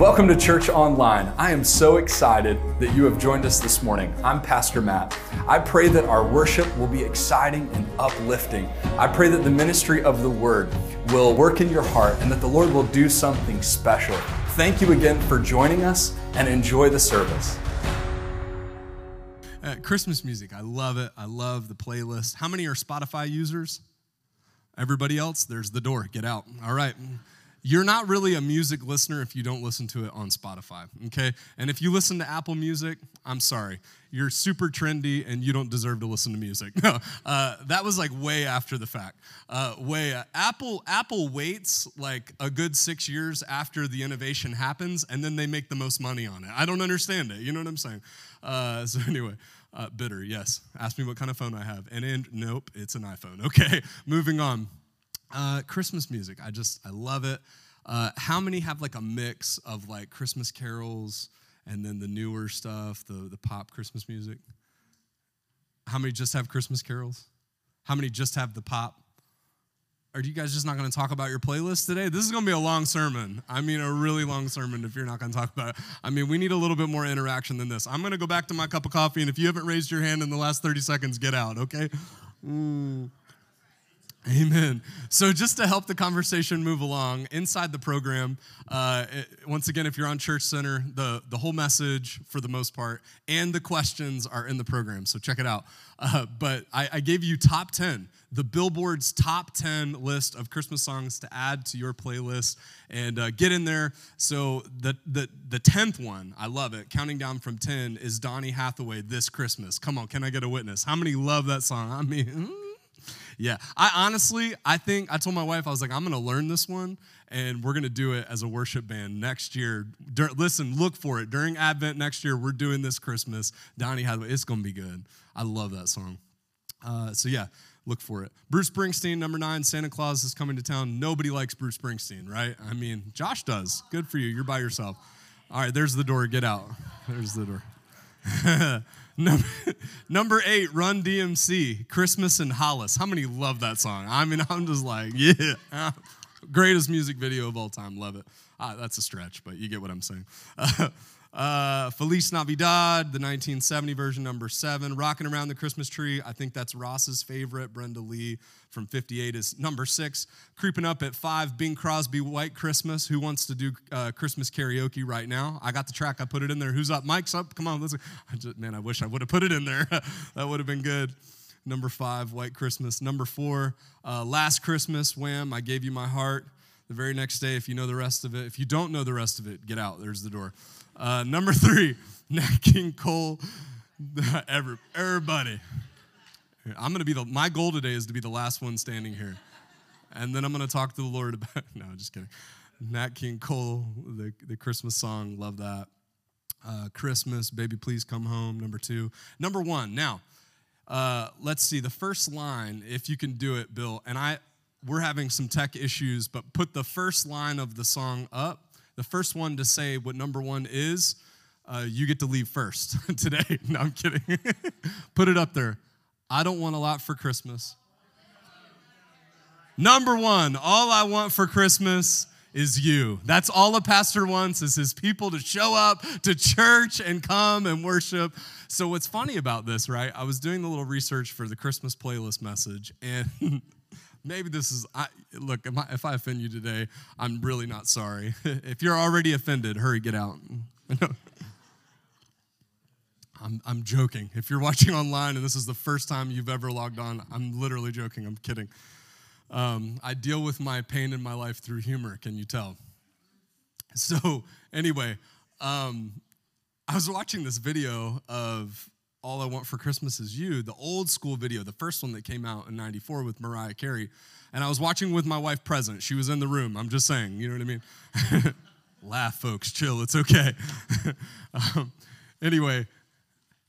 Welcome to Church Online. I am so excited that you have joined us this morning. I'm Pastor Matt. I pray that our worship will be exciting and uplifting. I pray that the ministry of the Word will work in your heart and that the Lord will do something special. Thank you again for joining us and enjoy the service. Uh, Christmas music, I love it. I love the playlist. How many are Spotify users? Everybody else, there's the door. Get out. All right you're not really a music listener if you don't listen to it on Spotify, okay? And if you listen to Apple Music, I'm sorry. You're super trendy and you don't deserve to listen to music. No, uh, that was like way after the fact. Uh, way, uh, Apple, Apple waits like a good six years after the innovation happens and then they make the most money on it. I don't understand it. You know what I'm saying? Uh, so, anyway. Uh, bitter, yes. Ask me what kind of phone I have. And, and nope, it's an iPhone. Okay, moving on. Uh, Christmas music, I just, I love it. Uh, how many have like a mix of like Christmas carols and then the newer stuff, the, the pop Christmas music? How many just have Christmas carols? How many just have the pop? Are you guys just not going to talk about your playlist today? This is going to be a long sermon. I mean, a really long sermon if you're not going to talk about it. I mean, we need a little bit more interaction than this. I'm going to go back to my cup of coffee, and if you haven't raised your hand in the last 30 seconds, get out, okay? Mm. Amen. So, just to help the conversation move along inside the program, uh, it, once again, if you're on Church Center, the, the whole message, for the most part, and the questions are in the program. So, check it out. Uh, but I, I, gave you top 10, the Billboard's top 10 list of Christmas songs to add to your playlist and uh, get in there. So, the, the, the 10th one, I love it, counting down from 10, is Donny Hathaway, This Christmas. Come on, can I get a witness? How many love that song? I mean, mm, yeah, I honestly, I think I told my wife I was like, I'm to learn this one, and we're to do it as a worship band next year. Dur- listen, look for it during Advent next year. We're doing this Christmas. Donny Hathaway, it's to be good. I love that song. Uh, so yeah, look for it. Bruce Springsteen, number nine. Santa Claus is coming to town. Nobody likes Bruce Springsteen, right? I mean, Josh does. Good for you. You're by yourself. All right, there's the door. Get out. There's the door. Number, eight, Run DMC, Christmas in Hollis. How many love that song? I mean, I'm just like, yeah. Greatest music video of all time. Love it. Ah, that's a stretch, but you get what I'm saying. Uh, uh, Feliz Navidad, the 1970 version, number seven. Rocking Around the Christmas Tree, I think that's Ross's favorite. Brenda Lee from 58 is number six. Creeping up at five, Bing Crosby, White Christmas. Who wants to do uh, Christmas karaoke right now? I got the track, I put it in there. Who's up? Mike's up. Come on, man, I wish I would have put it in there. that would have been good. Number five, White Christmas. Number four, uh, Last Christmas, Wham, I Gave You My Heart. The very next day, if you know the rest of it. If you don't know the rest of it, get out. There's the door. Uh, number three, Nat King Cole. Every, everybody. I'm gonna be the. My goal today is to be the last one standing here, and then I'm gonna talk to the Lord about. No, just kidding. Nat King Cole, the the Christmas song, love that. Uh, Christmas, baby, please come home. Number two, number one. Now, uh, let's see the first line. If you can do it, Bill. And I, we're having some tech issues, but put the first line of the song up the first one to say what number one is, uh, you get to leave first today. No, I'm kidding. Put it up there. I don't want a lot for Christmas. Number one, all I want for Christmas is you. That's all a pastor wants is his people to show up to church and come and worship. So what's funny about this, right? I was doing the little research for the Christmas playlist message and maybe this is I, look if I, if I offend you today i'm really not sorry. If you're already offended hurry get out. I'm, I'm joking. If you're watching online and this is the first time you've ever logged on i'm literally joking. I'm kidding. Um, i deal with my pain in my life through humor can you tell? So anyway um, i was watching this video of all I Want for Christmas Is You, the old school video, the first one that came out in 94 with Mariah Carey. And I was watching with my wife present. She was in the room. I'm just saying, you know what I mean? Laugh, folks, chill, it's okay. um, anyway,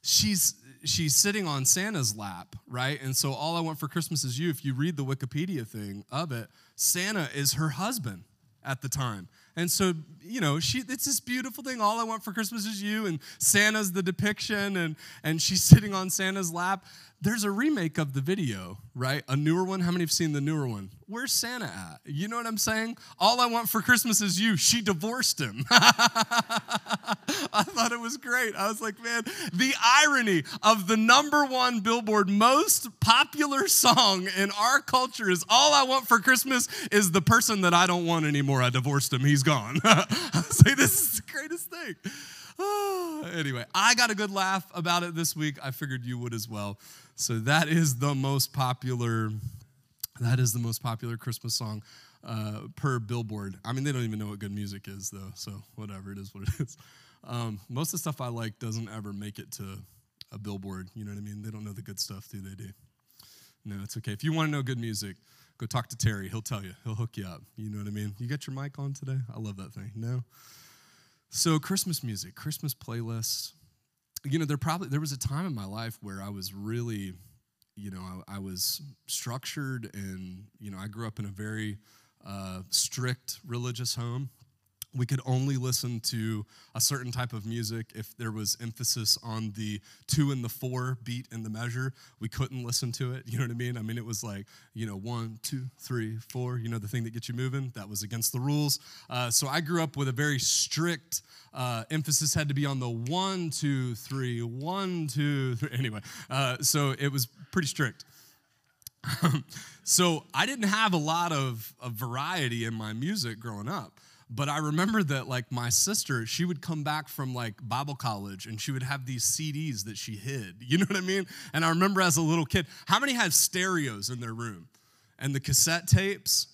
she's she's sitting on Santa's lap, right? And so all I want for Christmas is you. If you read the Wikipedia thing of it, Santa is her husband at the time. And so, you know, she it's this beautiful thing. All I want for Christmas is you, and Santa's the depiction, and and she's sitting on Santa's lap. There's a remake of the video, right? A newer one. How many have seen the newer one? Where's Santa at? You know what I'm saying? All I want for Christmas is you. She divorced him. I thought it was great. I was like, man, the irony of the number one Billboard most popular song in our culture is All I Want for Christmas is the person that I don't want anymore. I divorced him. He's gone. I was like, this is the greatest thing. anyway, I got a good laugh about it this week. I figured you would as well. So that is the most popular that is the most popular Christmas song uh, per Billboard. I mean, they don't even know what good music is, though, so whatever, it is what it is. Um, most of the stuff I like doesn't ever make it to a Billboard. You know what I mean? They don't know the good stuff, do they? Do no, it's okay. If you want to know good music, go talk to Terry. He'll tell you. He'll hook you up. You know what I mean? You got your mic on today? I love that thing. No. So Christmas music, Christmas playlists. You know, there probably there was a time in my life where I was really you know, I, I, was structured and, you know, I grew up in a very uh, strict religious home. We could only listen to a certain type of music if there was emphasis on the two and the four beat in the measure. We couldn't listen to it. You know what I mean? I mean, it was like, you know, one, two, three, four, you know, the thing that gets you moving. That was against the rules. Uh, so I grew up with a very strict uh, emphasis had to be on the one, two, three, one, two, three. Anyway, uh, so it was pretty strict. so I didn't have a lot of, of variety in my music growing up. But I remember that, like, my sister, she would come back from like Bible college and she would have these CDs that she hid. You know what I mean? And I remember as a little kid, how many had stereos in their room? And the cassette tapes?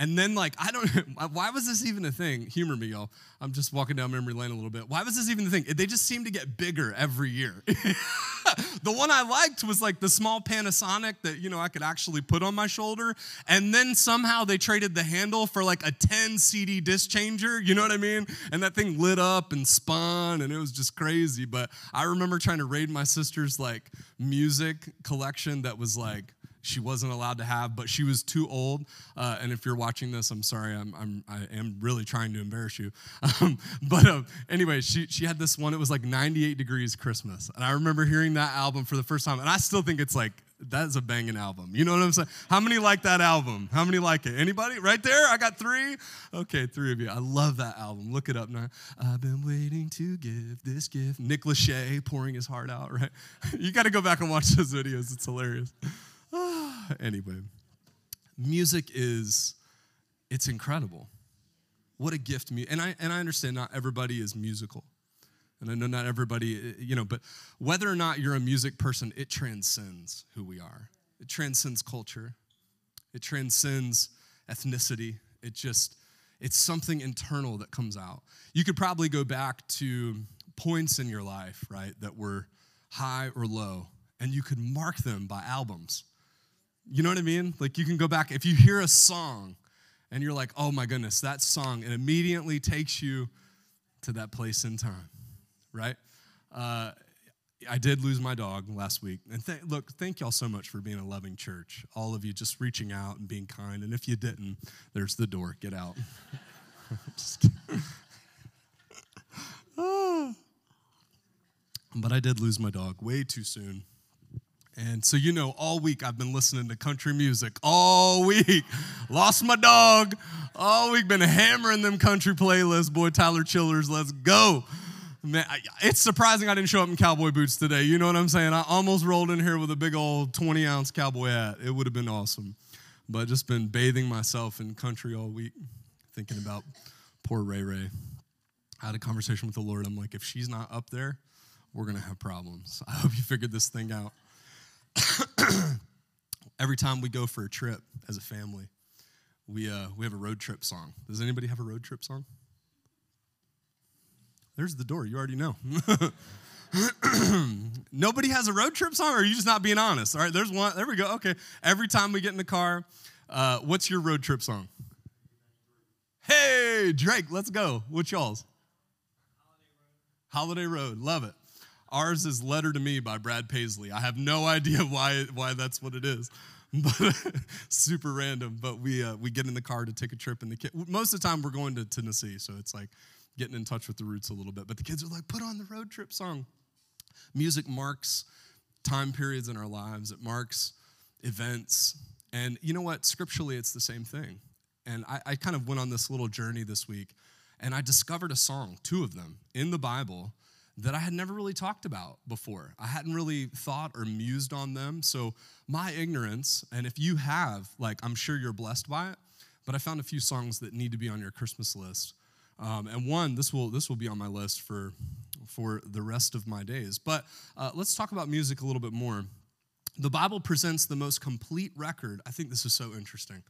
And then, like, I don't, why was this even a thing? Humor me, y'all. I'm just walking down memory lane a little bit. Why was this even the thing? They just seem to get bigger every year. the one I liked was like the small Panasonic that, you know, I could actually put on my shoulder. And then somehow they traded the handle for like a 10 CD disc changer. You know what I mean? And that thing lit up and spun and it was just crazy. But I remember trying to raid my sister's like music collection that was like, she wasn't allowed to have, but she was too old. Uh, and if you're watching this, I'm sorry, I'm, I'm I am really trying to embarrass you. Um, but uh, anyway, she she had this one. It was like 98 Degrees Christmas, and I remember hearing that album for the first time, and I still think it's like that is a banging album. You know what I'm saying? How many like that album? How many like it? Anybody? Right there? I got three. Okay, three of you. I love that album. Look it up now. I've been waiting to give this gift. Nick Lachey pouring his heart out. Right? You got to go back and watch those videos. It's hilarious. anyway, music is it's incredible. What a gift and I and I understand not everybody is musical. And I know not everybody, eh, eh, you know, but whether or not you're a music person, it transcends who we are. It transcends culture. It transcends ethnicity. It just it's something internal that comes out. You could probably go back to points in your life, right, that were high or low, and you could mark them by albums. You know what I mean? Like you can go back, if you hear a song and you're like, oh my goodness, that song, it immediately takes you to that place in time, right? Uh, I did lose my dog last week. And th- look, thank y'all so much for being a loving church. All of you just reaching out and being kind. And if you didn't, there's the door. Get out. but I did lose my dog way too soon. And so, you know, all week I've been listening to country music. All week. Lost my dog. All week been hammering them country playlists. Boy, Tyler Childers, let's go. Man, it's surprising I didn't show up in cowboy boots today. You know what I'm saying? I almost rolled in here with a big old 20 ounce cowboy hat. It would have been awesome. But just been bathing myself in country all week, thinking about poor Ray Ray. I had a conversation with the Lord. I'm like, if she's not up there, we're going to have problems. I hope you figured this thing out. every time we go for a trip as a family, we, uh, we have a road trip song. Does anybody have a road trip song? There's the door. You already know. Nobody has a road trip song, or are you just not being honest? All right, there's one. There we go. Okay. Every time we get in the car, uh, what's your road trip song? Hey, Drake, let's go. What's y'all's? Holiday Road. Holiday Road. Love it. Ours is Letter to Me by Brad Paisley. I have no idea why, why that's what it is. But super random. But we, uh, we get in the car to take a trip, and the kid, most of the time we're going to Tennessee, so it's like getting in touch with the roots a little bit. But the kids are like, put on the road trip song. Music marks time periods in our lives, it marks events. And you know what? Scripturally, it's the same thing. And I, I kind of went on this little journey this week, and I discovered a song, two of them, in the Bible that I had never really talked about before. I hadn't really thought or mused on them. So, my ignorance, and if you have, like, I'm sure you're blessed by it, but I found a few songs that need to be on your Christmas list. Um, and one, this will this will be on my list for for the rest of my days. But uh, let's talk about music a little bit more. The Bible presents the most complete record. I think this is so interesting.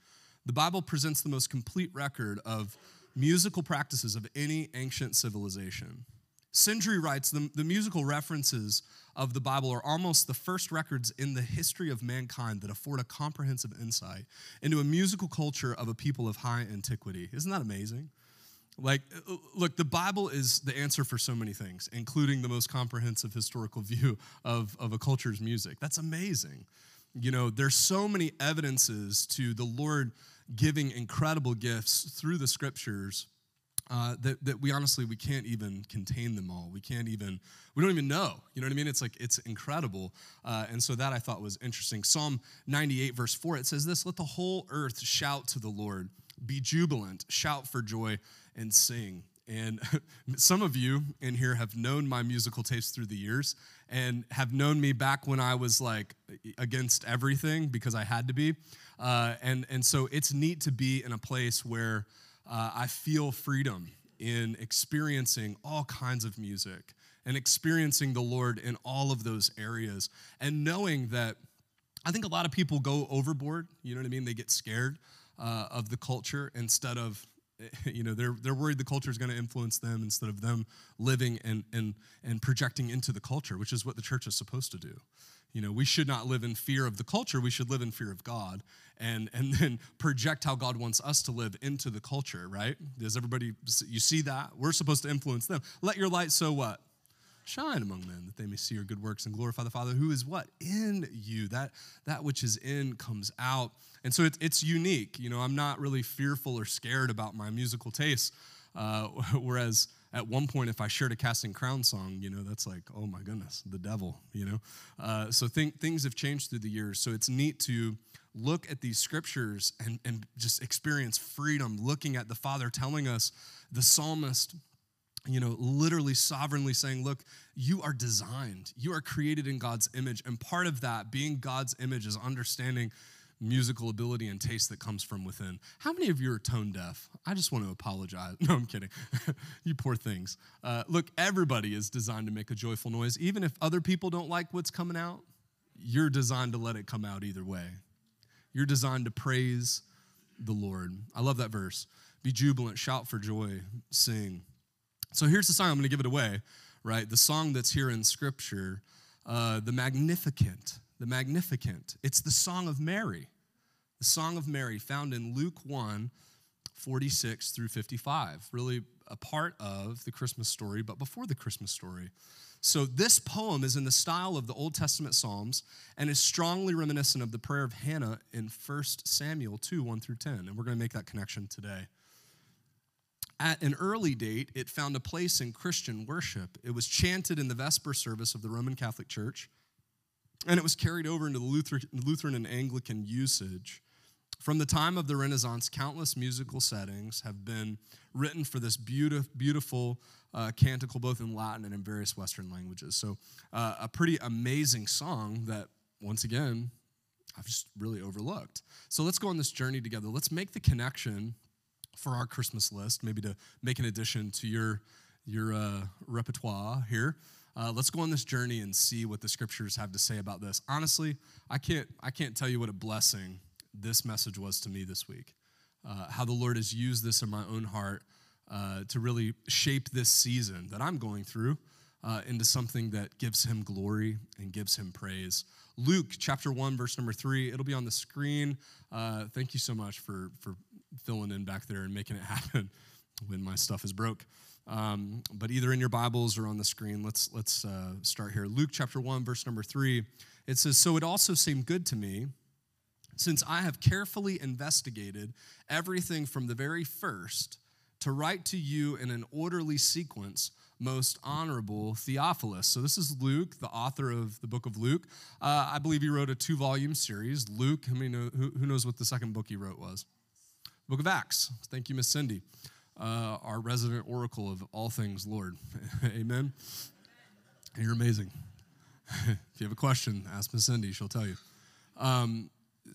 The Bible presents the most complete record of musical practices of any ancient civilization. Sendrey writes the, the musical references of the Bible are almost the first records in the history of mankind that afford a comprehensive insight into a musical culture of a people of high antiquity. Isn't that amazing? Like, uh, look, the Bible is the answer for so many things, including the most comprehensive historical view of, of a culture's music. That's amazing. You know, there's so many evidences to the Lord giving incredible gifts through the scriptures uh, that, that we honestly we can't even contain them all. We can't even we don't even know. You know what i mean? It's like it's incredible. Uh, and so that i thought was interesting. Psalm 98 verse 4 it says this let the whole earth shout to the lord. Be jubilant. Shout for joy and sing. And some of you in here have known my musical taste through the years and have known me back when I was like against everything because I had to be. Uh, and, and so it's neat to be in a place where uh, I feel freedom in experiencing all kinds of music and experiencing the Lord in all of those areas and knowing that I think a lot of people go overboard, you know what I mean? They get scared uh, of the culture instead of, you know, they're, they're worried the culture is going to influence them instead of them living and, and, and projecting into the culture, which is what the church is supposed to do. You know, we should not live in fear of the culture. We should live in fear of God and, and then project how God wants us to live into the culture, right? Does everybody, you see that? We're supposed to influence them. Let your light so what? Shine among men that they may see your good works and glorify the Father who is what? In you. That, that which is in comes out. And so it, it's unique. You know, I'm not really fearful or scared about my musical tastes. Uh, whereas at one point, if I shared a Casting Crown song, you know, that's like, oh my goodness, the devil, you know? Uh, so th- things have changed through the years. So it's neat to look at these scriptures and, and just experience freedom, looking at the Father telling us, the psalmist, you know, literally sovereignly saying, Look, you are designed, you are created in God's image. And part of that, being God's image, is understanding musical ability and taste that comes from within. How many of you are tone deaf? I just want to apologize. No, I'm kidding. you poor things. Uh, look, everybody is designed to make a joyful noise. Even if other people don't like what's coming out, you're designed to let it come out either way. You're designed to praise the Lord. I love that verse. Be jubilant, shout for joy, sing. So here's the song. I'm going to give it away, right? The song that's here in Scripture, uh, the Magnificat the Magnificat. It's the Song of Mary, the Song of Mary found in Luke 1 46 through 55. Really a part of the Christmas story, but before the Christmas story. So, this poem is in the style of the Old Testament Psalms and is strongly reminiscent of the prayer of Hannah in 1 Samuel 2 1 through 10. And we're going to make that connection today. At an early date, it found a place in Christian worship. It was chanted in the Vesper service of the Roman Catholic Church and it was carried over into the Lutheran and Anglican usage. From the time of the Renaissance, countless musical settings have been written for this beautiful, beautiful uh, canticle, both in Latin and in various Western languages. So, uh, a pretty amazing song that, once again, I've just really overlooked. So, let's go on this journey together. Let's make the connection for our Christmas list, maybe to make an addition to your, your uh, repertoire here. Uh, let's go on this journey and see what the scriptures have to say about this. Honestly, I can't, I can't tell you what a blessing this message was to me this week. Uh, how the Lord has used this in my own heart uh, to really shape this season that I'm going through uh, into something that gives Him glory and gives Him praise. Luke chapter 1, verse number 3, it'll be on the screen. Uh, thank you so much for, for filling in back there and making it happen when my stuff is broke. Um, but either in your Bibles or on the screen, let's, let's uh, start here. Luke chapter 1, verse number 3. It says, So it also seemed good to me, since I have carefully investigated everything from the very first, to write to you in an orderly sequence, most honorable Theophilus. So, this is Luke, the author of the book of Luke. Uh, I believe he wrote a two volume series. Luke, know, who, who, knows what the second book he wrote was? Book of Acts. Thank you, Miss Cindy, uh, our resident oracle of all things Lord. Amen. You're amazing. if you have a question, ask Miss Cindy, she'll tell you. Um,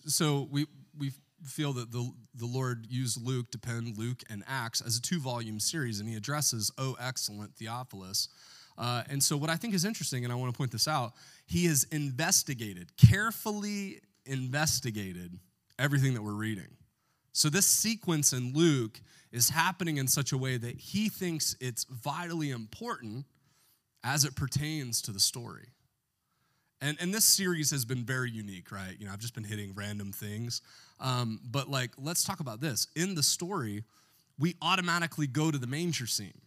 so, we, we feel that the, the Lord used Luke to pen Luke and Acts as a two volume series, and he addresses, Oh, excellent Theophilus. Uh, and so, what I think is interesting, and I want to point this out, he has investigated, carefully investigated everything that we're reading. So, this sequence in Luke is happening in such a way that he thinks it's vitally important as it pertains to the story. And, and this series has been very unique, right? You know, I've just been hitting random things. Um, but like, let's talk about this. In the story, we automatically go to the manger scene.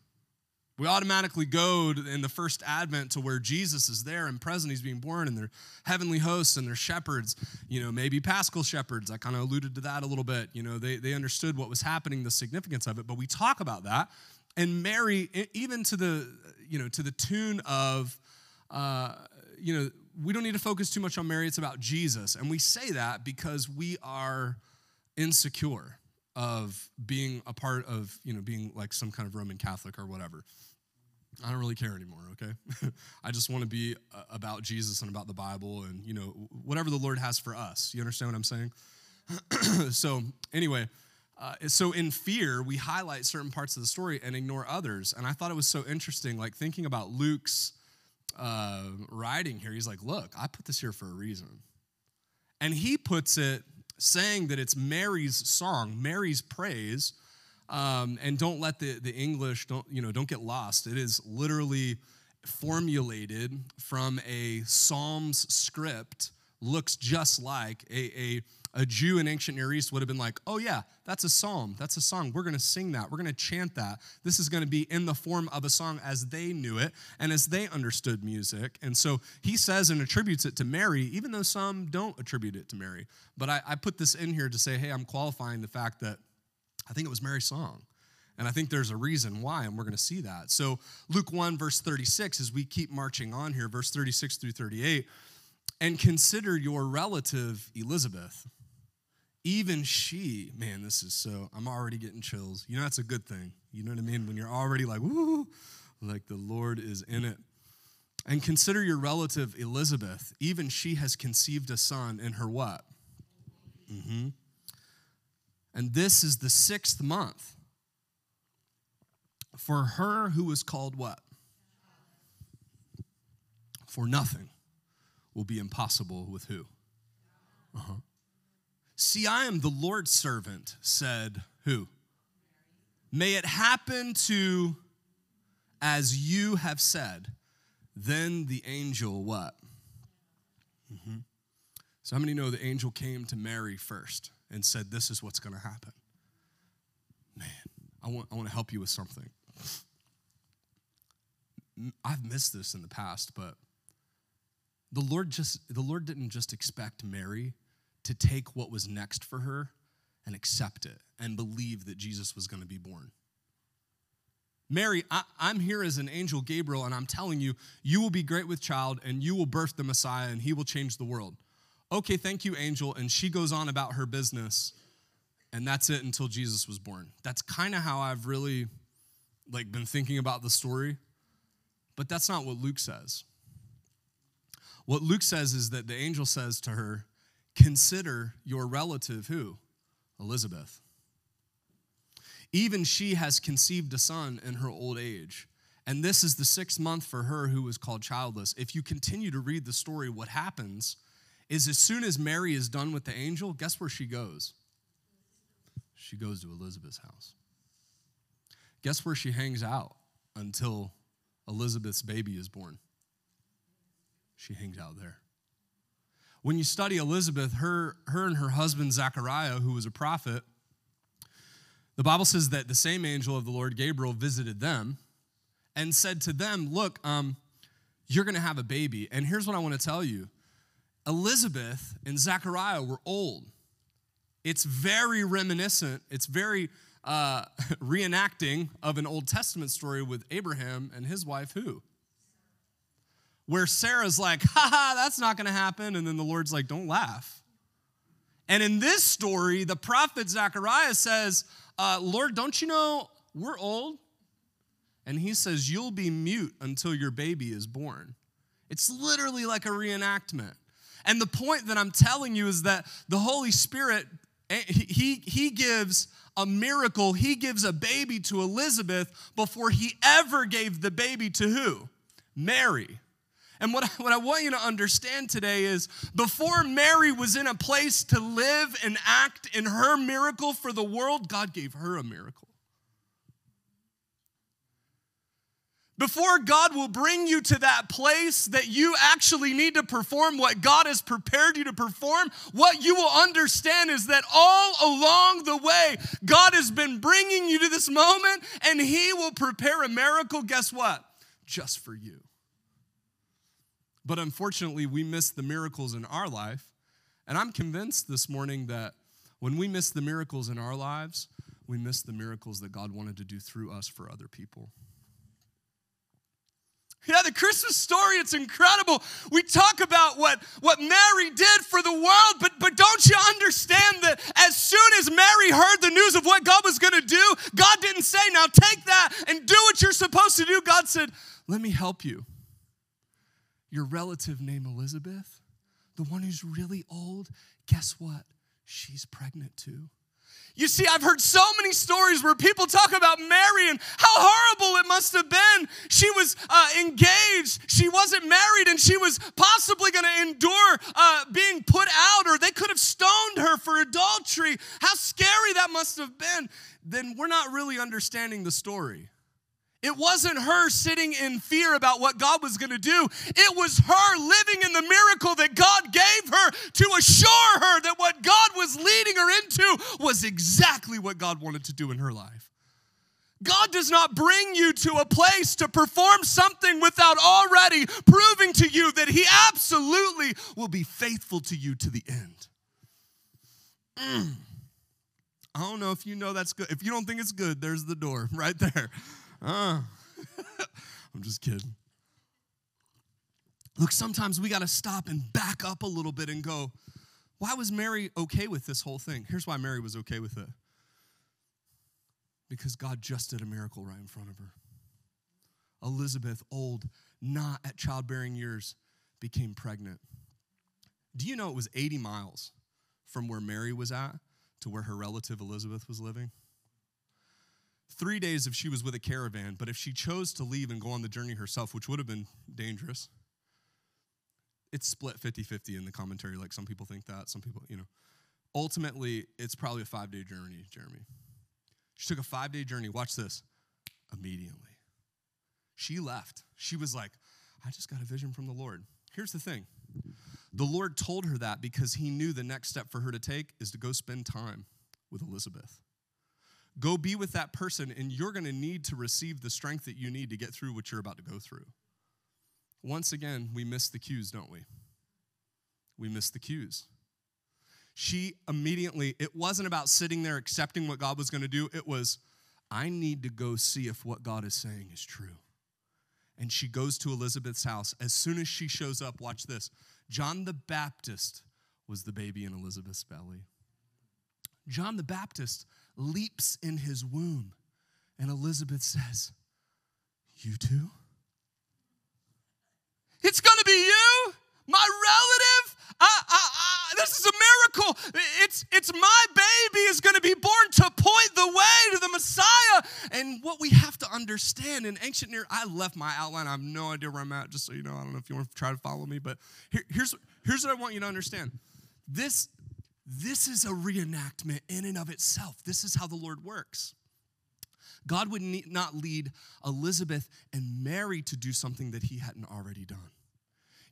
We automatically go to, in the first advent to where Jesus is there and present. He's being born, and they're heavenly hosts and they're shepherds, you know, maybe paschal shepherds. I kind of alluded to that a little bit. You know, they, they understood what was happening, the significance of it. But we talk about that. And Mary, even to the, you know, to the tune of, uh, you know, we don't need to focus too much on Mary, it's about Jesus. And we say that because we are insecure of being a part of, you know, being like some kind of Roman Catholic or whatever. I don't really care anymore, okay? I just want to be uh, about Jesus and about the Bible and, you know, whatever the Lord has for us. You understand what I'm saying? so, anyway, uh, so in fear, we highlight certain parts of the story and ignore others. And I thought it was so interesting, like thinking about Luke's uh, writing here, he's like, Look, I put this here for a reason. And he puts it saying that it's Mary's song, Mary's praise. Um, and don't let the, the English, don't, you know, don't get lost. It is literally formulated from a Psalms script, looks just like a, a a Jew in ancient Near East would have been like, oh, yeah, that's a psalm. That's a song. We're going to sing that. We're going to chant that. This is going to be in the form of a song as they knew it and as they understood music. And so he says and attributes it to Mary, even though some don't attribute it to Mary. But I, I put this in here to say, hey, I'm qualifying the fact that I think it was Mary's song. And I think there's a reason why, and we're going to see that. So, Luke 1, verse 36, as we keep marching on here, verse 36 through 38, and consider your relative Elizabeth even she, man, this is so, I'm already getting chills. You know, that's a good thing. You know what I mean? When you're already like, woo, like the Lord is in it. And consider your relative Elizabeth. Even she has conceived a son in her what? Mm-hmm. And this is the sixth month for her who was called what? For nothing will be impossible with who? Uh huh. See, I am the Lord's servant, said who? May it happen to as you have said. Then the angel what? Mm-hmm. So, how many know the angel came to Mary first and said, This is what's going to happen? Man, I want, I want to help you with something. I've missed this in the past, but the Lord just the Lord didn't just expect Mary to take what was next for her and accept it and believe that Jesus was going to be born. Mary, I, am here as an angel Gabriel, and I'm telling you, you will be great with child, and you will birth the Messiah, and he will change the world. Okay, thank you, angel. And she goes on about her business, and that's it until Jesus was born. That's kind of how I've really like been thinking about the story. But that's not what Luke says. What Luke says is that the angel says to her, Consider your relative who? Elizabeth. Even she has conceived a son in her old age. And this is the sixth month for her who was called childless. If you continue to read the story, what happens is as soon as Mary is done with the angel, guess where she goes? She goes to Elizabeth's house. Guess where she hangs out until Elizabeth's baby is born? She hangs out there. When you study Elizabeth, her, her and her husband Zachariah, who was a prophet, the Bible says that the same angel of the Lord, Gabriel, visited them and said to them, Look, um, you're going to have a baby. And here's what I want to tell you Elizabeth and Zachariah were old. It's very reminiscent, it's very uh, reenacting of an Old Testament story with Abraham and his wife, who? Where Sarah's like, ha ha, that's not gonna happen. And then the Lord's like, don't laugh. And in this story, the prophet Zechariah says, uh, Lord, don't you know we're old? And he says, You'll be mute until your baby is born. It's literally like a reenactment. And the point that I'm telling you is that the Holy Spirit, eh, he, he gives a miracle, he gives a baby to Elizabeth before he ever gave the baby to who? Mary. And what I, what I want you to understand today is before Mary was in a place to live and act in her miracle for the world, God gave her a miracle. Before God will bring you to that place that you actually need to perform what God has prepared you to perform, what you will understand is that all along the way, God has been bringing you to this moment and He will prepare a miracle, guess what? Just for you. But unfortunately, we miss the miracles in our life. And I'm convinced this morning that when we miss the miracles in our lives, we miss the miracles that God wanted to do through us for other people. Yeah, the Christmas story, it's incredible. We talk about what, what Mary did for the world, but, but don't you understand that as soon as Mary heard the news of what God was going to do, God didn't say, now take that and do what you're supposed to do. God said, let me help you. Your relative named Elizabeth, the one who's really old, guess what? She's pregnant too. You see, I've heard so many stories where people talk about Mary and how horrible it must have been. She was uh, engaged, she wasn't married, and she was possibly going to endure uh, being put out, or they could have stoned her for adultery. How scary that must have been. Then we're not really understanding the story. It wasn't her sitting in fear about what God was going to do. It was her living in the miracle that God gave her to assure her that what God was leading her into was exactly what God wanted to do in her life. God does not bring you to a place to perform something without already proving to you that He absolutely will be faithful to you to the end. Mm. I don't know if you know that's good. If you don't think it's good, there's the door right there. Uh, I'm just kidding. Look, sometimes we got to stop and back up a little bit and go, why was Mary okay with this whole thing? Here's why Mary was okay with it because God just did a miracle right in front of her. Elizabeth, old, not at childbearing years, became pregnant. Do you know it was 80 miles from where Mary was at to where her relative Elizabeth was living? Three days if she was with a caravan, but if she chose to leave and go on the journey herself, which would have been dangerous, it's split 50 50 in the commentary. Like some people think that, some people, you know. Ultimately, it's probably a five day journey, Jeremy. She took a five day journey. Watch this. Immediately. She left. She was like, I just got a vision from the Lord. Here's the thing the Lord told her that because he knew the next step for her to take is to go spend time with Elizabeth. Go be with that person, and you're going to need to receive the strength that you need to get through what you're about to go through. Once again, we miss the cues, don't we? We miss the cues. She immediately, it wasn't about sitting there accepting what God was going to do. It was, I need to go see if what God is saying is true. And she goes to Elizabeth's house. As soon as she shows up, watch this John the Baptist was the baby in Elizabeth's belly. John the Baptist leaps in his womb. And Elizabeth says, You too? It's gonna be you, my relative. I, I, I, this is a miracle. It's, it's my baby is going to be born to point the way to the Messiah. And what we have to understand in ancient near, I left my outline. I have no idea where I'm at, just so you know. I don't know if you want to try to follow me, but here, here's, here's what I want you to understand. This this is a reenactment in and of itself. This is how the Lord works. God would not lead Elizabeth and Mary to do something that he hadn't already done.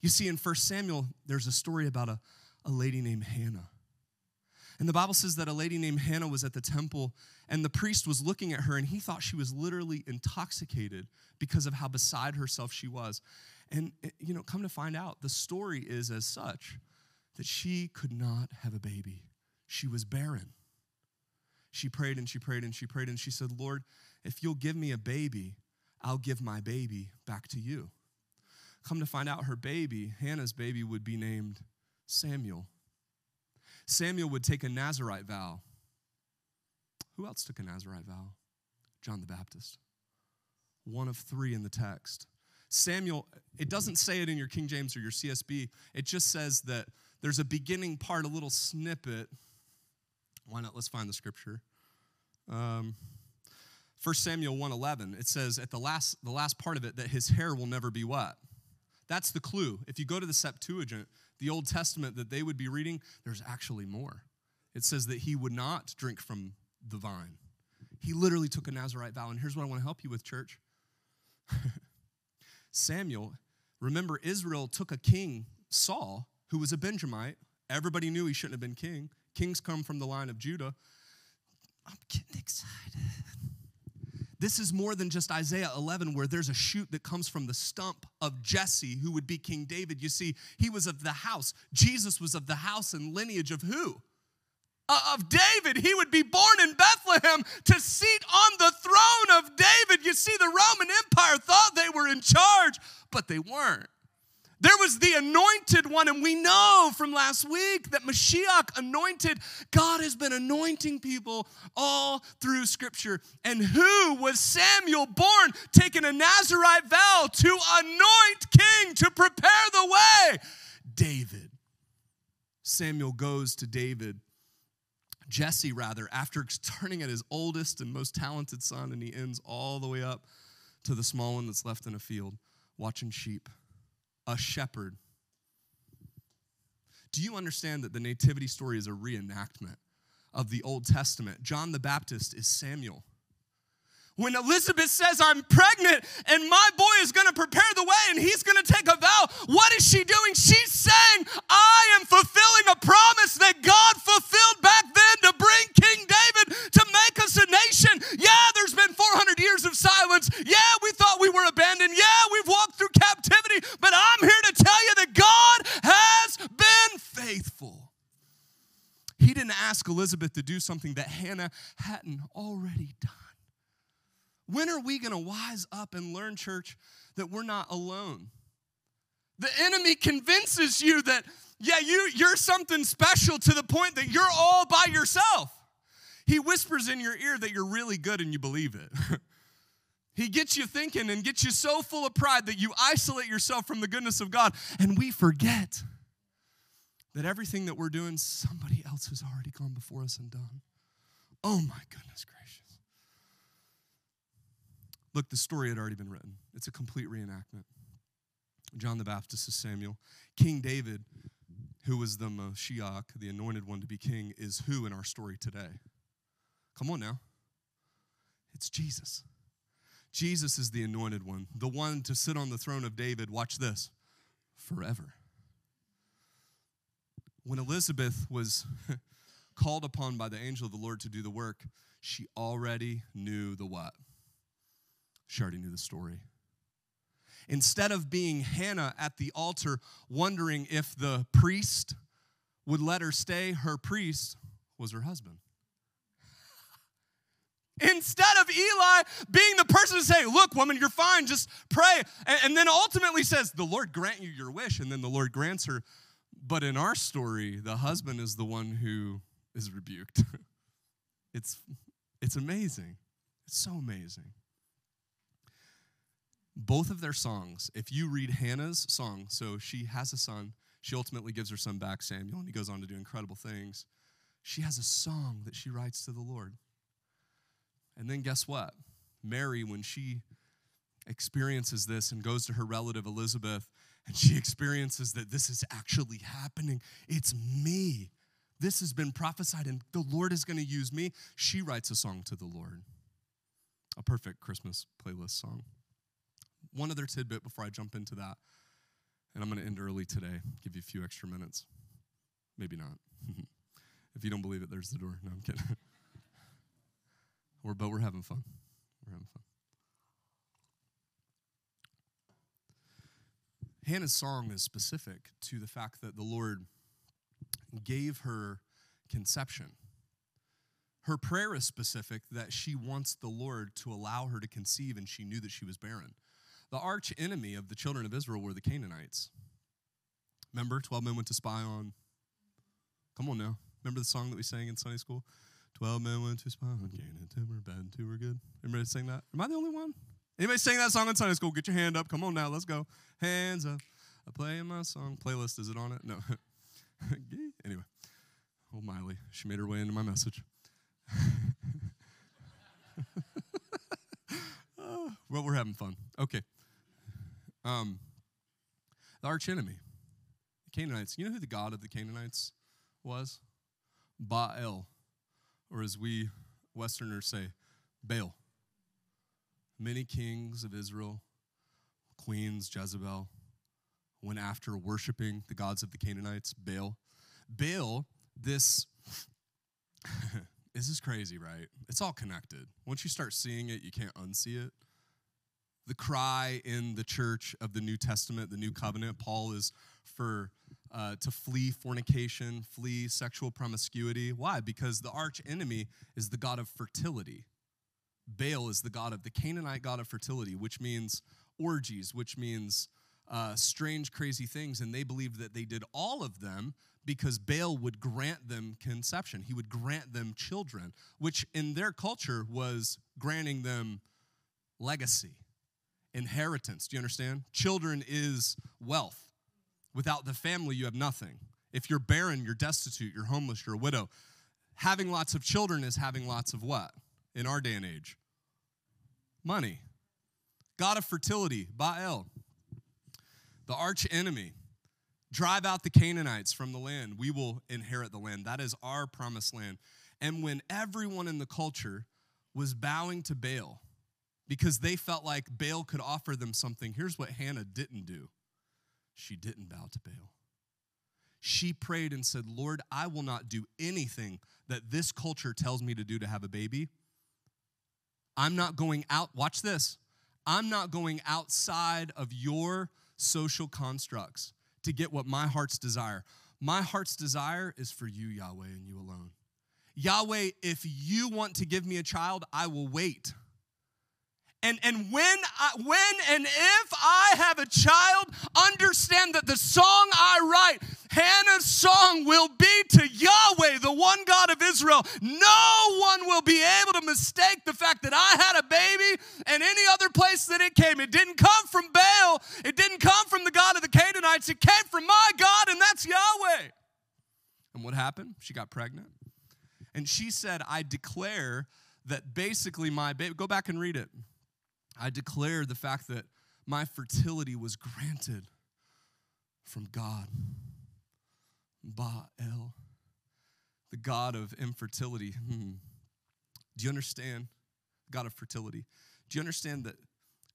You see, in 1 Samuel, there's a story about a, a lady named Hannah. And the Bible says that a lady named Hannah was at the temple, and the priest was looking at her, and he thought she was literally intoxicated because of how beside herself she was. And, eh, you know, come to find out, the story is as such that she could not have a baby. She was barren. She prayed and she prayed and she prayed and she said, Lord, if you'll give me a baby, I'll give my baby back to you. Come to find out, her baby, Hannah's baby, would be named Samuel. Samuel would take a Nazarite vow. Who else took a Nazarite vow? John the Baptist. One of three in the text. Samuel, it doesn't say it in your King James or your CSB, it just says that there's a beginning part, a little snippet. Why not? Let's find the scripture. Um, 1 Samuel 1:11 it says at the last the last part of it that his hair will never be wet. That's the clue. If you go to the Septuagint, the Old Testament that they would be reading, there's actually more. It says that he would not drink from the vine. He literally took a Nazarite vow. And here's what I want to help you with, church. Samuel, remember, Israel took a king, Saul, who was a Benjamite. Everybody knew he shouldn't have been king. Kings come from the line of Judah. I'm getting excited. This is more than just Isaiah 11, where there's a shoot that comes from the stump of Jesse, who would be King David. You see, he was of the house. Jesus was of the house and lineage of who? Uh, of David. He would be born in Bethlehem to seat on the throne of David. You see, the Roman Empire thought they were in charge, but they weren't. There was the anointed one, and we know from last week that Mashiach anointed. God has been anointing people all through Scripture. And who was Samuel born, taking a Nazarite vow to anoint king, to prepare the way? David. Samuel goes to David, Jesse rather, after turning at his oldest and most talented son, and he ends all the way up to the small one that's left in a field watching sheep a shepherd. Do you understand that the nativity story is a reenactment of the Old Testament? John the Baptist is Samuel. When Elizabeth says, I'm pregnant and my boy is gonna prepare the way and he's gonna take a vow, what is she doing? She's saying, I am fulfilling a promise that God fulfilled back then to bring King David to make us a nation. Yeah, there's been 400 years of silence. Yeah, we thought we were abandoned. Yeah, we've walked but I'm here to tell you that God has been faithful. He didn't ask Elizabeth to do something that Hannah hadn't already done. When are we going to wise up and learn, church, that we're not alone? The enemy convinces you that, yeah, you, you're something special to the point that you're all by yourself. He whispers in your ear that you're really good and you believe it. he gets you thinking and gets you so full of pride that you isolate yourself from the goodness of God. And we forget that everything that we're doing, somebody else has already gone before us and done. Oh my goodness gracious. Look, the story had already been written, it's a complete reenactment. John the Baptist is Samuel. King David, who was the Mashiach, the anointed one to be king, is who in our story today? Come on now. It's Jesus. Jesus is the anointed one, the one to sit on the throne of David. Watch this forever. When Elizabeth was called upon by the angel of the Lord to do the work, she already knew the what? She already knew the story. Instead of being Hannah at the altar wondering if the priest would let her stay, her priest was her husband. Instead of Eli being the person to say, Look, woman, you're fine, just pray. And, then ultimately says, The Lord grant you your wish. And then the Lord grants her. But in our story, the husband is the one who is rebuked. it's, it's amazing. It's so amazing both of their songs, if you read Hannah's song, so she has a son, she ultimately gives her son back, Samuel, and he goes on to do incredible things. She has a song that she writes to the Lord. And then guess what? Mary, when she experiences this and goes to her relative Elizabeth, and she experiences that this is actually happening, it's me. This has been prophesied, and the Lord is going to use me. She writes a song to the Lord, a perfect Christmas playlist song one other tidbit before I jump into that. And I'm going to end early today, give you a few extra minutes. Maybe not. if you don't believe it, there's the door. No, I'm kidding. we're, but we're having fun. We're having fun. Hannah's song is specific to the fact that the Lord gave her conception. her prayer is specific that she wants the Lord to allow her to conceive, and she knew that she was barren. The arch enemy of the children of Israel were the Canaanites. Remember, 12 men went to spy on. Come on now. Remember the song that we sang in Sunday school? 12 men went to spy on Canaan, two were bad, two were good. Everybody sing that? Am I the only one? Anybody sing that song in Sunday school? Get your hand up. Come on now, let's go. Hands up. I play my song. Playlist, is it on it? No. anyway, oh, Miley, she made her way into my message. oh, well, we're having fun. Okay. Um, the arch enemy, the Canaanites. You know who the god of the Canaanites was? Baal, or as we Westerners say, Baal. Many kings of Israel, queens, Jezebel, went after worshiping the gods of the Canaanites, Baal. Baal, this, this is crazy, right? It's all connected. Once you start seeing it, you can't unsee it. The cry in the church of the New Testament, the New Covenant, Paul is for uh, to flee fornication, flee sexual promiscuity. Why? Because the arch enemy is the god of fertility. Baal is the god of the Canaanite god of fertility, which means orgies, which means uh, strange, crazy things. And they believed that they did all of them because Baal would grant them conception. He would grant them children, which in their culture was granting them legacy, inheritance. Do you understand? Children is wealth. Without the family, you have nothing. If you're barren, you're destitute, you're homeless, you're a widow. Having lots of children is having lots of what? in our day and age? Money. God of fertility, Baal. The arch enemy. Drive out the Canaanites from the land. We will inherit the land. That is our promised land. And when everyone in the culture was bowing to Baal because they felt like Baal could offer them something, here's what Hannah didn't do she didn't bow to Baal. She prayed and said, Lord, I will not do anything that this culture tells me to do to have a baby. I'm not going out, watch this. I'm not going outside of your social constructs to get what my heart's desire. My heart's desire is for you, Yahweh, and you alone. Yahweh, if you want to give me a child, I will wait. And, and when, I, when and if I have a child, understand that the song I write, Hannah's song, will be to Yahweh, the one God of Israel. No one will be able to mistake the fact that I had a baby and any other place that it came. It didn't come from Baal, it didn't come from the God of the Canaanites, it came from my God, and that's Yahweh. And what happened? She got pregnant. And she said, I declare that basically my baby, go back and read it. I declare the fact that my fertility was granted from God. Baal, the God of infertility. Hmm. Do you understand? God of fertility. Do you understand that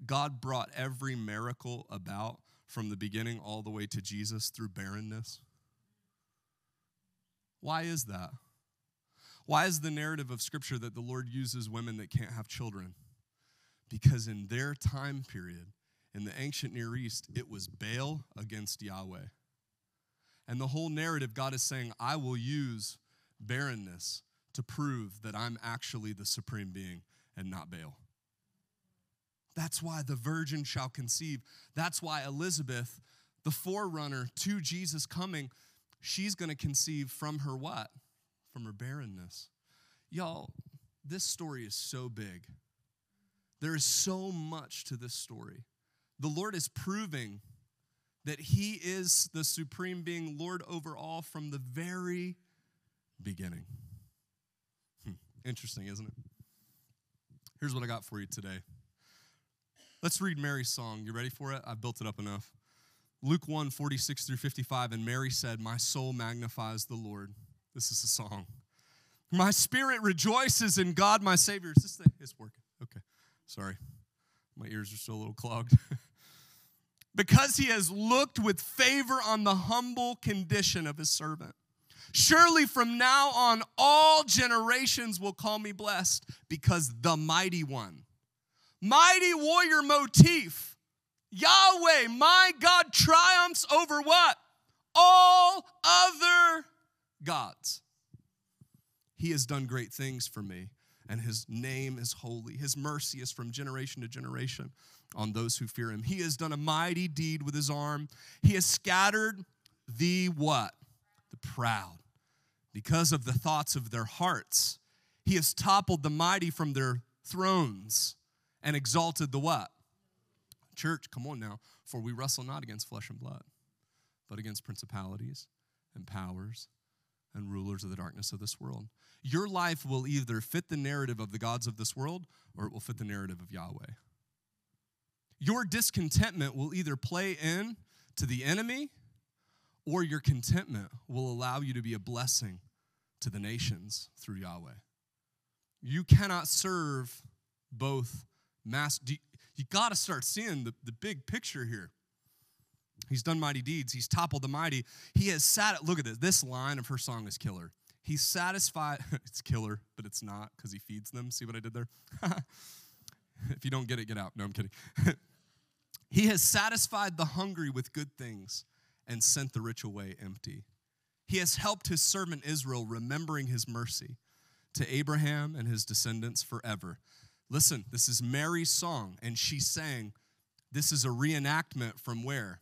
God brought every miracle about from the beginning all the way to Jesus through barrenness? Why is that? Why is the narrative of Scripture that the Lord uses women that can't have children? Because in their time period, in the ancient Near East, it was Baal against Yahweh. And the whole narrative, God is saying, I will use barrenness to prove that I'm actually the supreme being and not Baal. That's why the virgin shall conceive. That's why Elizabeth, the forerunner to Jesus coming, she's going to conceive from her what? From her barrenness. Y'all, this story is so big. There is so much to this story. The Lord is proving that He is the supreme being, Lord over all from the very beginning. Hmm. Interesting, isn't it? Here's what I got for you today. Let's read Mary's song. You ready for it? I've built it up enough. Luke 1 46 through 55. And Mary said, My soul magnifies the Lord. This is a song. My spirit rejoices in God, my Savior. Is this thing? It's working. Okay. Sorry, my ears are still a little clogged. because he has looked with favor on the humble condition of his servant. Surely from now on, all generations will call me blessed because the mighty one, mighty warrior motif, Yahweh, my God, triumphs over what? All other gods. He has done great things for me, and his name is holy. His mercy is from generation to generation on those who fear him. He has done a mighty deed with his arm. He has scattered the what? The proud. Because of the thoughts of their hearts, he has toppled the mighty from their thrones and exalted the what? Church, come on now. For we wrestle not against flesh and blood, but against principalities and powers and rulers of the darkness of this world. Your life will either fit the narrative of the gods of this world or it will fit the narrative of Yahweh. Your discontentment will either play in to the enemy or your contentment will allow you to be a blessing to the nations through Yahweh. You cannot serve both mass. You, got to start seeing the, the big picture here. He's done mighty deeds. He's toppled the mighty. He has sat. Look at this. This line of her song is killer. He's satisfied. it's killer, but it's not because he feeds them. See what I did there? if you don't get it, get out. No, I'm kidding. he has satisfied the hungry with good things and sent the rich away empty. He has helped his servant Israel, remembering his mercy to Abraham and his descendants forever. Listen, this is Mary's song, and she sang, This is a reenactment from where?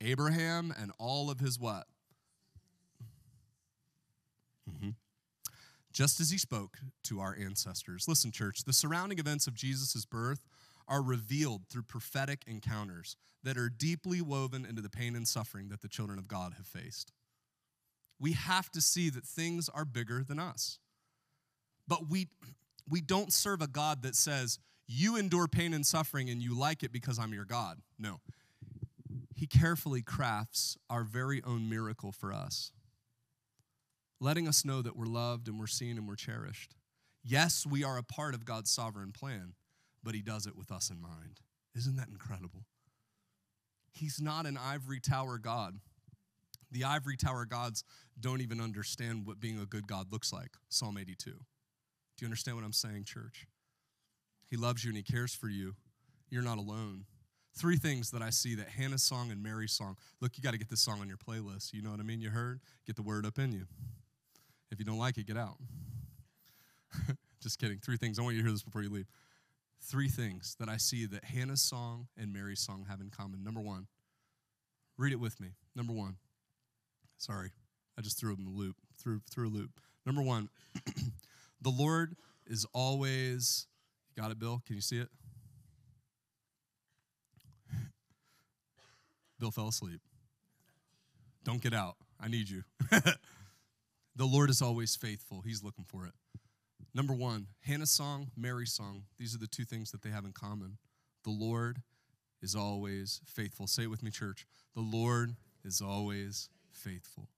Abraham and all of his what? Just as he spoke to our ancestors. Listen, church, the surrounding events of Jesus' birth are revealed through prophetic encounters that are deeply woven into the pain and suffering that the children of God have faced. We have to see that things are bigger than us. But we, we don't serve a God that says, you endure pain and suffering and you like it because I'm your God. No. He carefully crafts our very own miracle for us, letting us know that we're loved and we're seen and we're cherished. Yes, we are a part of God's sovereign plan, but He does it with us in mind. Isn't that incredible? He's not an ivory tower God. The ivory tower gods don't even understand what being a good God looks like. Psalm 82. Do you understand what I'm saying, church? He loves you and He cares for you. You're not alone. Three things that I see that Hannah's song and Mary's song. Look, you got to get this song on your playlist. You know what I mean? You heard? Get the word up in you. If you don't like it, get out. Just kidding. Three things. I want you to hear this before you leave. Three things that I see that Hannah's song and Mary's song have in common. Number one, read it with me. Number one, sorry, I just threw them in the loop, threw, threw a loop. Number one, the Lord is always, you got it, Bill? Can you see it? Bill fell asleep. Don't get out. I need you. the Lord is always faithful. He's looking for it. Number one, Hannah's song, Mary's song. These are the two things that they have in common. The Lord is always faithful. Say it with me, church. The Lord is always faithful.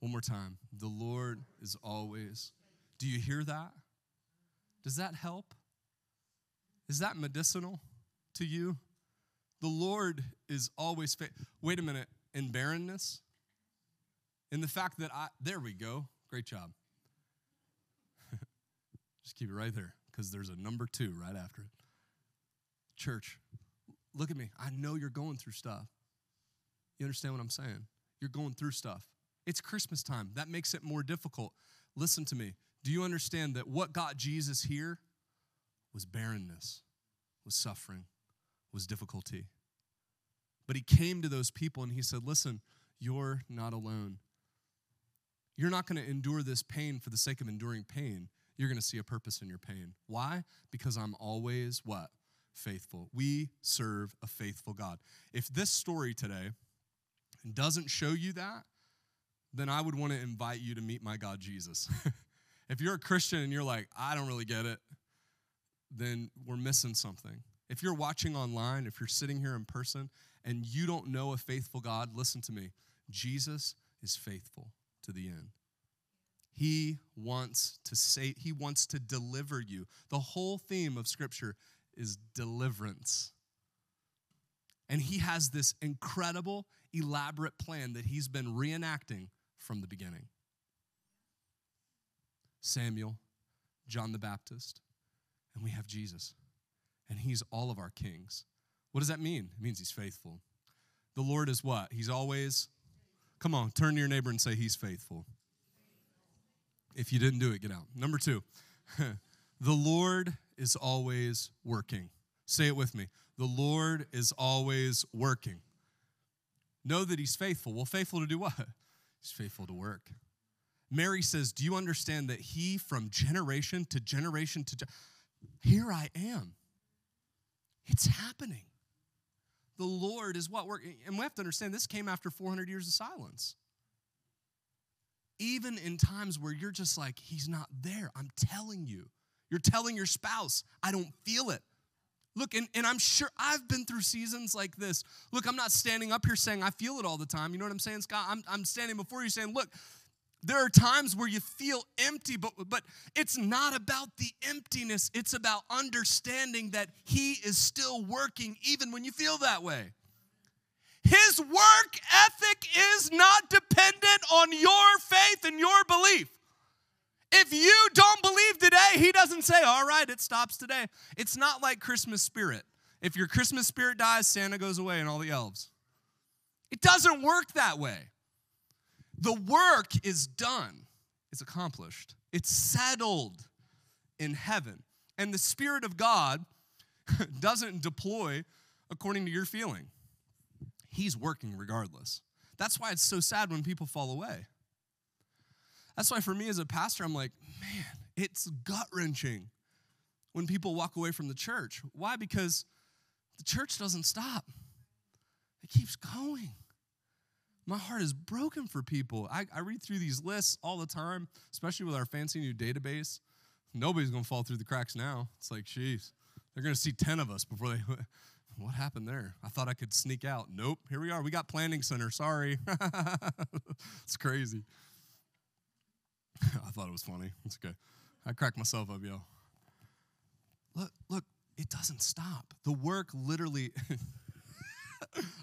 One more time. The Lord is always. Do you hear that? Does that help? Is that medicinal to you? The Lord is always faithful. Wait a minute. In barrenness? In the fact that I, there we go. Great job. Just keep it right there because there's a number two right after it. Church, look at me. I know you're going through stuff. You understand what I'm saying? You're going through stuff. It's Christmas time. That makes it more difficult. Listen to me. Do you understand that what got Jesus here was barrenness, was suffering, was difficulty. But he came to those people and he said, Listen, you're not alone. You're not going to endure this pain for the sake of enduring pain. You're going to see a purpose in your pain. Why? Because I'm always what? Faithful. We serve a faithful God. If this story today doesn't show you that, then I would want to invite you to meet my God Jesus. if you're a Christian and you're like, I don't really get it, then we're missing something. If you're watching online, if you're sitting here in person and you don't know a faithful God, listen to me. Jesus is faithful to the end. He wants to say he wants to deliver you. The whole theme of scripture is deliverance. And he has this incredible, elaborate plan that he's been reenacting from the beginning. Samuel, John the Baptist, and we have Jesus and he's all of our kings. What does that mean? It means he's faithful. The Lord is what? He's always, come on, turn to your neighbor and say, He's faithful. If you didn't do it, get out. Number two, the Lord is always working. Say it with me. The Lord is always working. Know that He's faithful. Well, faithful to do what? He's faithful to work. Mary says, Do you understand that He, from generation to generation to ge- here I am? It's happening. The Lord is what we're, And we have to understand this came after 400 years of silence. Even in times where you're just like, He's not there, I'm telling you. You're telling your spouse, I don't feel it. Look, and, and I'm sure I've been through seasons like this. Look, I'm not standing up here saying I feel it all the time. You know what I'm saying, Scott? I'm, I'm standing before you saying, look, there are times where you feel empty, but, but it's not about the emptiness. It's about understanding that He is still working even when you feel that way. His work ethic is not dependent on your faith and your belief. If you don't believe today, he doesn't say, all right, it stops today. It's not like Christmas spirit. If your Christmas spirit dies, Santa goes away and all the elves. It doesn't work that way. The work is done, it's accomplished, it's settled in heaven. And the Spirit of God doesn't deploy according to your feeling, He's working regardless. That's why it's so sad when people fall away. That's why for me as a pastor, I'm like, man, it's gut wrenching when people walk away from the church. Why? Because the church doesn't stop, it keeps going. My heart is broken for people. I, I read through these lists all the time, especially with our fancy new database. Nobody's gonna fall through the cracks now. It's like, jeez, they're gonna see 10 of us before they. What happened there? I thought I could sneak out. Nope, here we are. We got planning center. Sorry. it's crazy. I thought it was funny. It's okay. I cracked myself up, yo. Look, look, it doesn't stop. The work literally.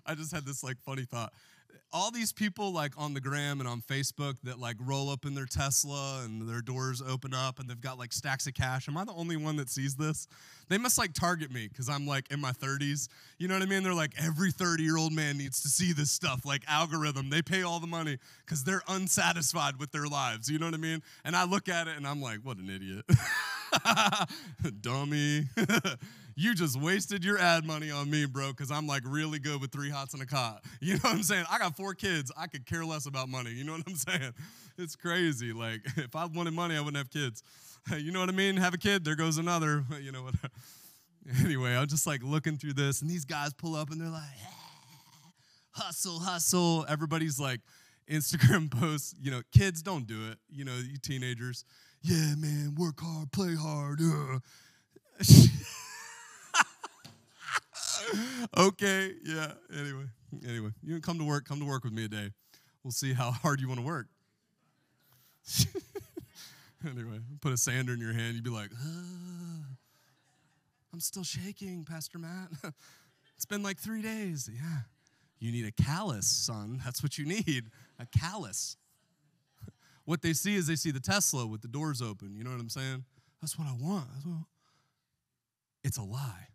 I just had this like funny thought. All these people like on the gram and on Facebook that like roll up in their Tesla and their doors open up and they've got like stacks of cash. Am I the only one that sees this? They must like target me because I'm like in my 30s. You know what I mean? They're like every 30 year old man needs to see this stuff. Like algorithm, they pay all the money because they're unsatisfied with their lives. You know what I mean? And I look at it and I'm like, what an idiot. Dummy. you just wasted your ad money on me, bro, because I'm like really good with three hots and a cot. You know what I'm saying? I got four kids. I could care less about money. You know what I'm saying? It's crazy. Like, if I wanted money, I wouldn't have kids. You know what I mean? Have a kid, there goes another. You know what? Anyway, I'm just like looking through this, and these guys pull up and they're like, hustle, hustle. Everybody's like, Instagram posts, you know, kids don't do it. You know, you teenagers, yeah, man, work hard, play hard. Uh. okay, yeah. Anyway, anyway, you can come to work. Come to work with me a day. We'll see how hard you want to work. anyway, put a sander in your hand. You'd be like, uh, I'm still shaking, Pastor Matt. it's been like three days. Yeah. You need a callus, son. That's what you need a callus. What they see is they see the Tesla with the doors open. You know what I'm saying? That's what I want. What... It's a lie.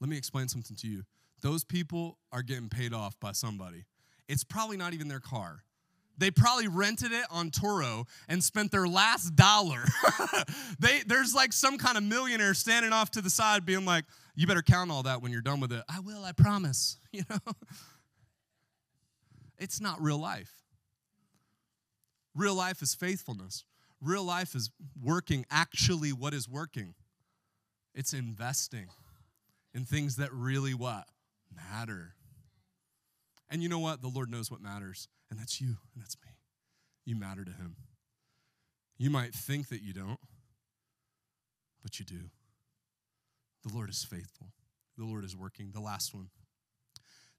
Let me explain something to you. Those people are getting paid off by somebody. It's probably not even their car. They probably rented it on Turo and spent their last dollar. they, there's like some kind of millionaire standing off to the side being like, you better count all that when you're done with it. I will, I promise. You know? It's not real life. Real life is faithfulness. Real life is working actually what is working. It's investing in things that really what? Matter. And you know what? The Lord knows what matters, and that's you, and that's me. You matter to Him. You might think that you don't, but you do. The Lord is faithful. The Lord is working. The last one.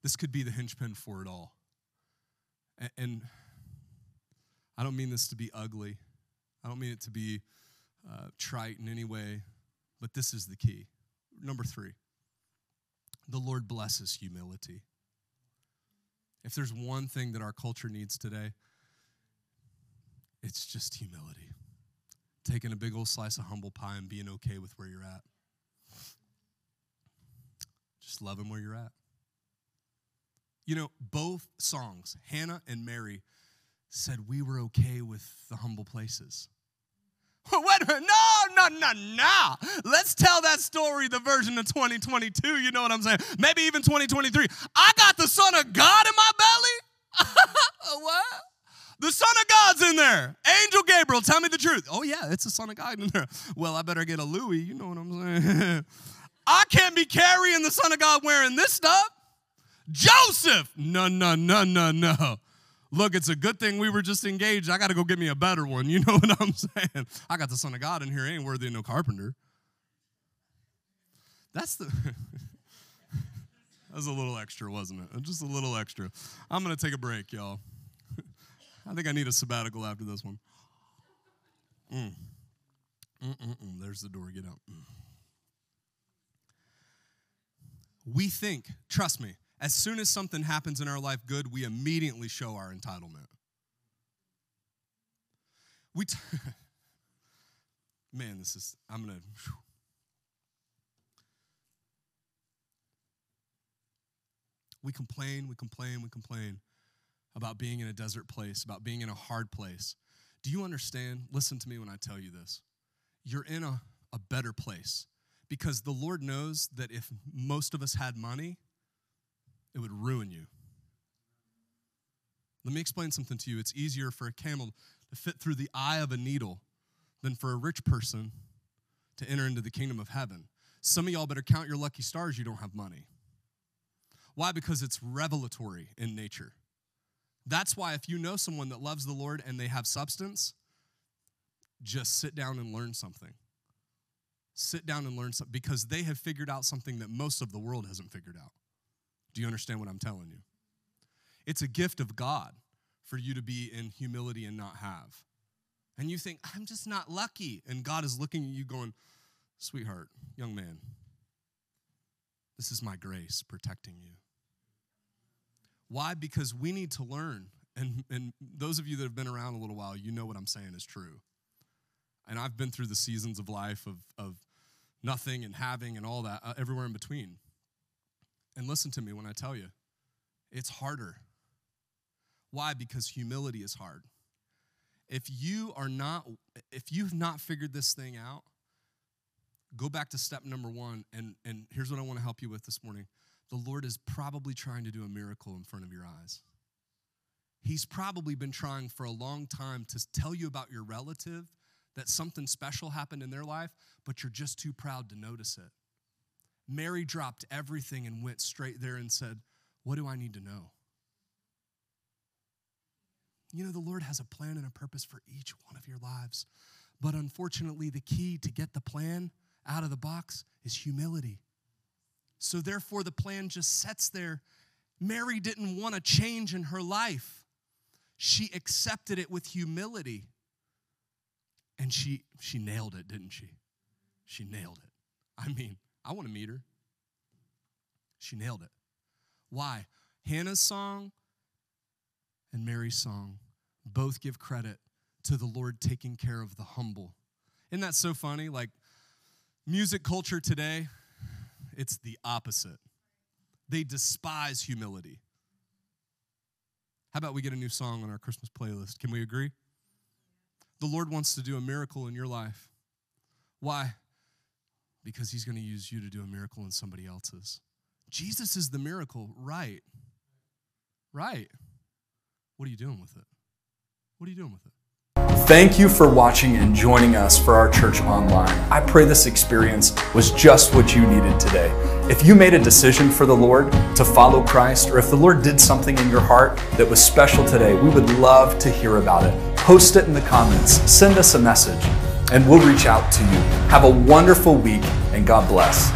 This could be the hinge-pin for it all. And I don't mean this to be ugly, I don't mean it to be uh, trite in any way, but this is the key. Number three, the Lord blesses humility. If there's one thing that our culture needs today, it's just humility. Taking a big old slice of humble pie and being okay with where you're at. Just loving where you're at. You know, both songs, Hannah and Mary, said we were okay with the humble places. Minute. No, no, no, no. Let's tell that story, the version of 2022. You know what I'm saying? Maybe even 2023. I got the Son of God in my belly. what? The Son of God's in there. Angel Gabriel, tell me the truth. Oh, yeah, it's the Son of God in there. Well, I better get a Louis. You know what I'm saying? I can't be carrying the Son of God wearing this stuff. Joseph. No, no, no, no, no. Look, it's a good thing we were just engaged. I got to go get me a better one. You know what I'm saying? I got the Son of God in here. Ain't worthy of no carpenter. That's the. that was a little extra, wasn't it? Just a little extra. I'm going to take a break, y'all. I think I need a sabbatical after this one. Mm. There's the door. Get out. Mm. We think, trust me, as soon as something happens in our life good, we immediately show our entitlement. We, t- man, this is, I'm gonna, whew. we complain, we complain, we complain about being in a desert place, about being in a hard place. Do you understand? Listen to me when I tell you this. You're in a, a better place because the Lord knows that if most of us had money, it would ruin you. Let me explain something to you. It's easier for a camel to fit through the eye of a needle than for a rich person to enter into the kingdom of heaven. Some of y'all better count your lucky stars you don't have money. Why? Because it's revelatory in nature. That's why if you know someone that loves the Lord and they have substance, just sit down and learn something. Sit down and learn something because they have figured out something that most of the world hasn't figured out. Do you understand what I'm telling you? It's a gift of God for you to be in humility and not have. And you think, I'm just not lucky. And God is looking at you going, Sweetheart, young man, this is my grace protecting you. Why? Because we need to learn. And, and those of you that have been around a little while, you know what I'm saying is true. And I've been through the seasons of life of, of nothing and having and all that, uh, everywhere in between. And listen to me when I tell you, it's harder. Why? Because humility is hard. If you are not, if you've not figured this thing out, go back to step number one. And, and here's what I want to help you with this morning the Lord is probably trying to do a miracle in front of your eyes. He's probably been trying for a long time to tell you about your relative that something special happened in their life, but you're just too proud to notice it. Mary dropped everything and went straight there and said, What do I need to know? You know, the Lord has a plan and a purpose for each one of your lives. But unfortunately, the key to get the plan out of the box is humility. So, therefore, the plan just sets there. Mary didn't want a change in her life, she accepted it with humility. And she, she nailed it, didn't she? She nailed it. I mean, I want to meet her. She nailed it. Why? Hannah's song and Mary's song both give credit to the Lord taking care of the humble. Isn't that so funny? Like music culture today, it's the opposite. They despise humility. How about we get a new song on our Christmas playlist? Can we agree? The Lord wants to do a miracle in your life. Why? Because he's going to use you to do a miracle in somebody else's. Jesus is the miracle, right? Right. What are you doing with it? What are you doing with it? Thank you for watching and joining us for our church online. I pray this experience was just what you needed today. If you made a decision for the Lord to follow Christ, or if the Lord did something in your heart that was special today, we would love to hear about it. Post it in the comments, send us a message and we'll reach out to you. Have a wonderful week, and God bless.